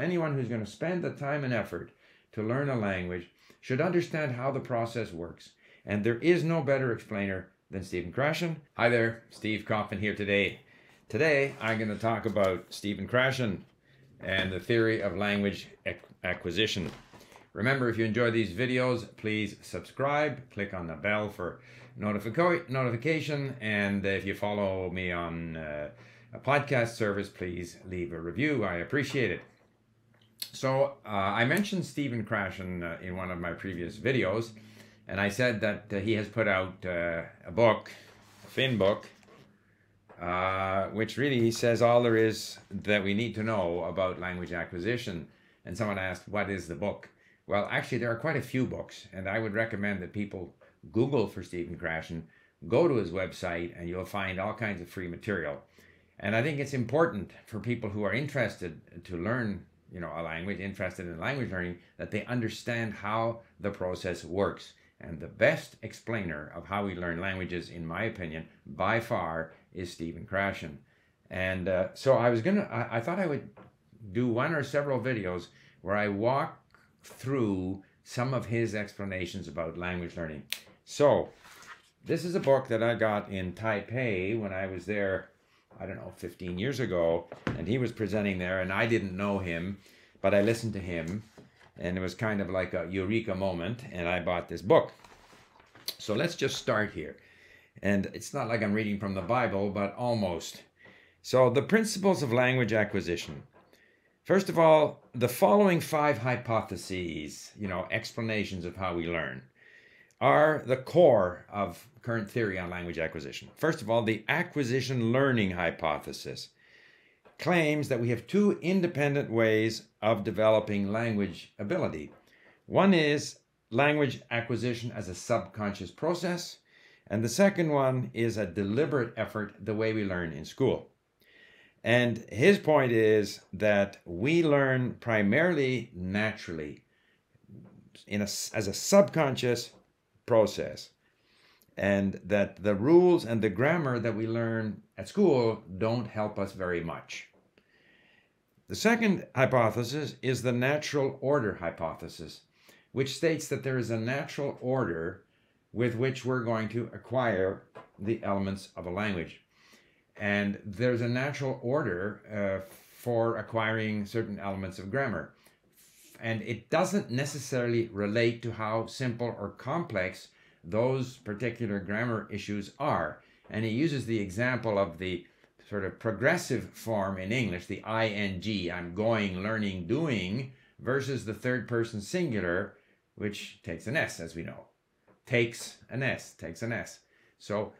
anyone who's going to spend the time and effort to learn a language should understand how the process works. And there is no better explainer than Stephen Krashen. Hi there, Steve Kaufmann here today. Today, I'm going to talk about Stephen Krashen and the theory of language acquisition. Remember, if you enjoy these videos, please subscribe, click on the bell for notific- notification, and if you follow me on uh, a podcast service, please leave a review. I appreciate it. So, uh, I mentioned Stephen Krashen uh, in one of my previous videos, and I said that uh, he has put out uh, a book, a Finn book, uh, which really says all there is that we need to know about language acquisition. And someone asked, What is the book? Well, actually, there are quite a few books, and I would recommend that people Google for Stephen Krashen, go to his website, and you'll find all kinds of free material. And I think it's important for people who are interested to learn, you know, a language, interested in language learning, that they understand how the process works. And the best explainer of how we learn languages, in my opinion, by far, is Stephen Krashen. And uh, so I was gonna, I, I thought I would do one or several videos where I walk through some of his explanations about language learning. So, this is a book that I got in Taipei when I was there, I don't know, 15 years ago, and he was presenting there, and I didn't know him, but I listened to him, and it was kind of like a eureka moment, and I bought this book. So, let's just start here. And it's not like I'm reading from the Bible, but almost. So, the principles of language acquisition. First of all, the following five hypotheses, you know, explanations of how we learn, are the core of current theory on language acquisition. First of all, the acquisition learning hypothesis claims that we have two independent ways of developing language ability. One is language acquisition as a subconscious process, and the second one is a deliberate effort, the way we learn in school. And his point is that we learn primarily naturally in a, as a subconscious process. And that the rules and the grammar that we learn at school don't help us very much. The second hypothesis is the natural order hypothesis, which states that there is a natural order with which we're going to acquire the elements of a language and there's a natural order uh, for acquiring certain elements of grammar. And it doesn't necessarily relate to how simple or complex those particular grammar issues are. And he uses the example of the sort of progressive form in English, the ing, I'm going, learning, doing, versus the third person singular, which takes an S, as we know. Takes an S, takes an S. So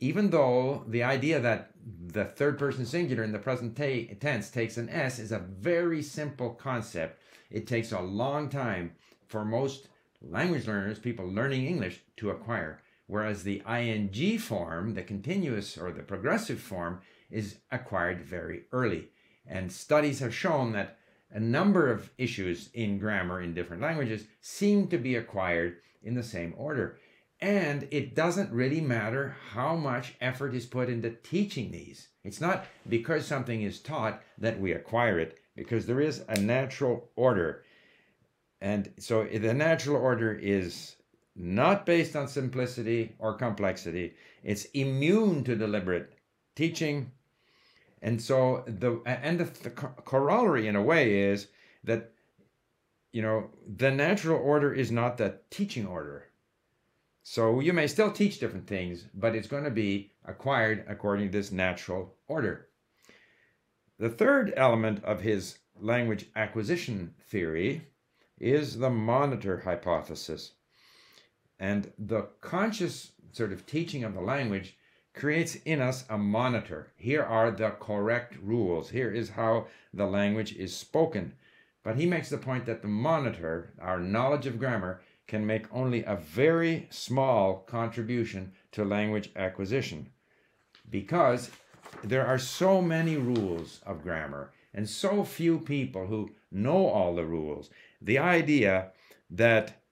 even though the idea that the third person singular in the present tense takes an S is a very simple concept, it takes a long time for most language learners, people learning English, to acquire. Whereas the ing form, the continuous or the progressive form, is acquired very early. And studies have shown that a number of issues in grammar in different languages seem to be acquired in the same order. And it doesn't really matter how much effort is put into teaching these. It's not because something is taught that we acquire it, because there is a natural order. And so the natural order is not based on simplicity or complexity, it's immune to deliberate teaching. And so the and the, the corollary in a way is that you know the natural order is not the teaching order so you may still teach different things, but it's going to be acquired according to this natural order. The third element of his language acquisition theory is the monitor hypothesis. And the conscious sort of teaching of the language creates in us a monitor. Here are the correct rules. Here is how the language is spoken. But he makes the point that the monitor, our knowledge of grammar, can make only a very small contribution to language acquisition because there are so many rules of grammar and so few people who know all the rules. The idea that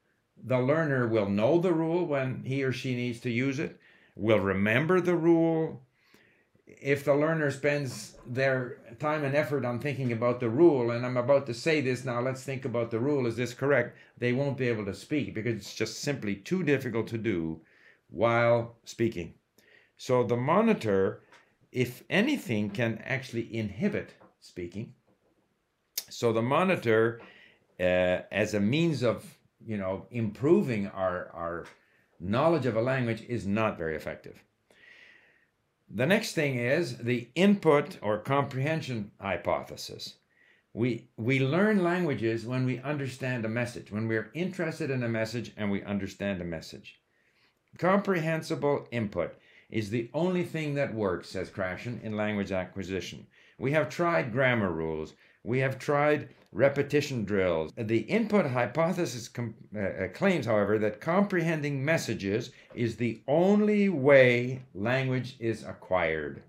the learner will know the rule when he or she needs to use it, will remember the rule, if the learner spends their time and effort on thinking about the rule, and I'm about to say this now, let's think about the rule, is this correct? They won't be able to speak because it's just simply too difficult to do while speaking. So the monitor, if anything, can actually inhibit speaking. So the monitor, uh, as a means of you know improving our our knowledge of a language, is not very effective. The next thing is the input or comprehension hypothesis. We, we learn languages when we understand a message, when we're interested in a message and we understand a message. Comprehensible input is the only thing that works, says Krashen, in language acquisition. We have tried grammar rules, we have tried repetition drills. The input hypothesis uh, uh, claims, however, that comprehending messages is the only way language is acquired.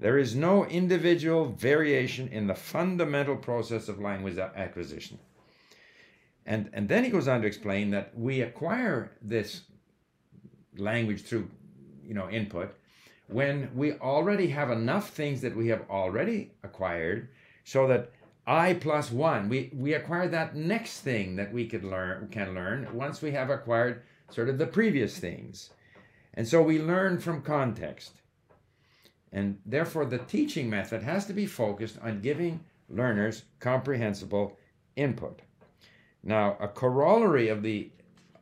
There is no individual variation in the fundamental process of language acquisition. And, and then he goes on to explain that we acquire this language through you know input when we already have enough things that we have already acquired so that i plus one we we acquire that next thing that we could learn can learn once we have acquired sort of the previous things and so we learn from context and therefore the teaching method has to be focused on giving learners comprehensible input now a corollary of the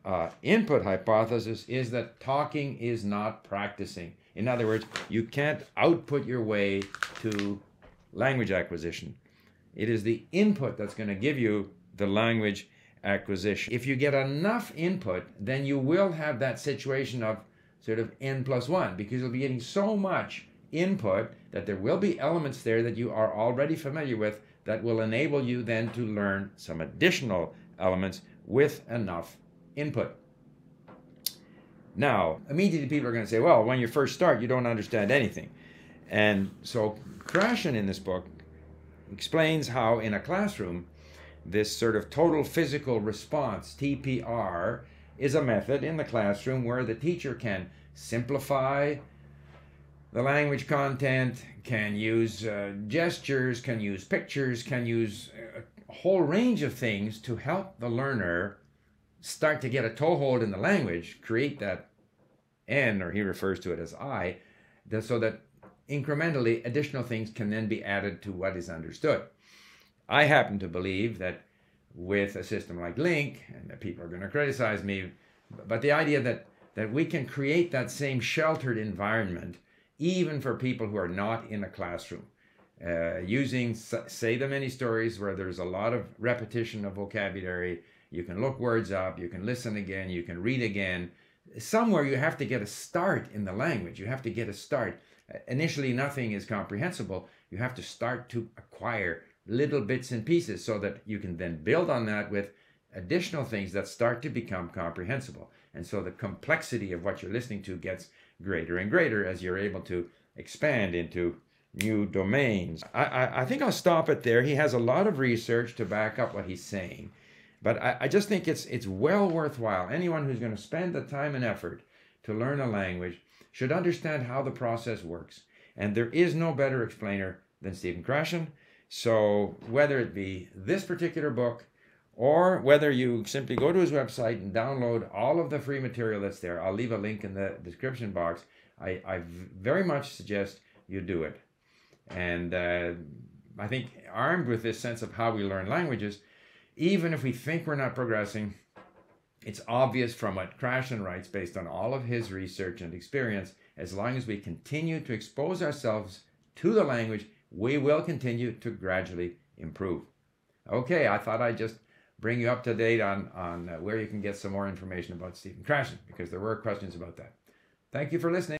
uh, input hypothesis is that talking is not practicing. In other words, you can't output your way to language acquisition. It is the input that's going to give you the language acquisition. If you get enough input, then you will have that situation of sort of n plus one because you'll be getting so much input that there will be elements there that you are already familiar with that will enable you then to learn some additional elements with enough input. Now, immediately people are going to say, well, when you first start, you don't understand anything. And so Krashen in this book explains how in a classroom, this sort of total physical response, TPR, is a method in the classroom where the teacher can simplify the language content, can use uh, gestures, can use pictures, can use a whole range of things to help the learner start to get a toehold in the language, create that N, or he refers to it as I, so that incrementally additional things can then be added to what is understood. I happen to believe that with a system like LingQ, and people are going to criticize me, but the idea that, that we can create that same sheltered environment even for people who are not in a classroom. Uh, using say the many stories where there's a lot of repetition of vocabulary you can look words up, you can listen again, you can read again. Somewhere you have to get a start in the language. You have to get a start. Initially, nothing is comprehensible. You have to start to acquire little bits and pieces so that you can then build on that with additional things that start to become comprehensible. And so the complexity of what you're listening to gets greater and greater as you're able to expand into new domains. I, I, I think I'll stop it there. He has a lot of research to back up what he's saying. But I, I just think it's it's well worthwhile. Anyone who's going to spend the time and effort to learn a language should understand how the process works. And there is no better explainer than Stephen Krashen. So whether it be this particular book or whether you simply go to his website and download all of the free material that's there, I'll leave a link in the description box. I, I very much suggest you do it. And uh, I think armed with this sense of how we learn languages, even if we think we're not progressing, it's obvious from what Krashen writes based on all of his research and experience, as long as we continue to expose ourselves to the language, we will continue to gradually improve. Okay, I thought I'd just bring you up to date on, on uh, where you can get some more information about Stephen Krashen because there were questions about that. Thank you for listening.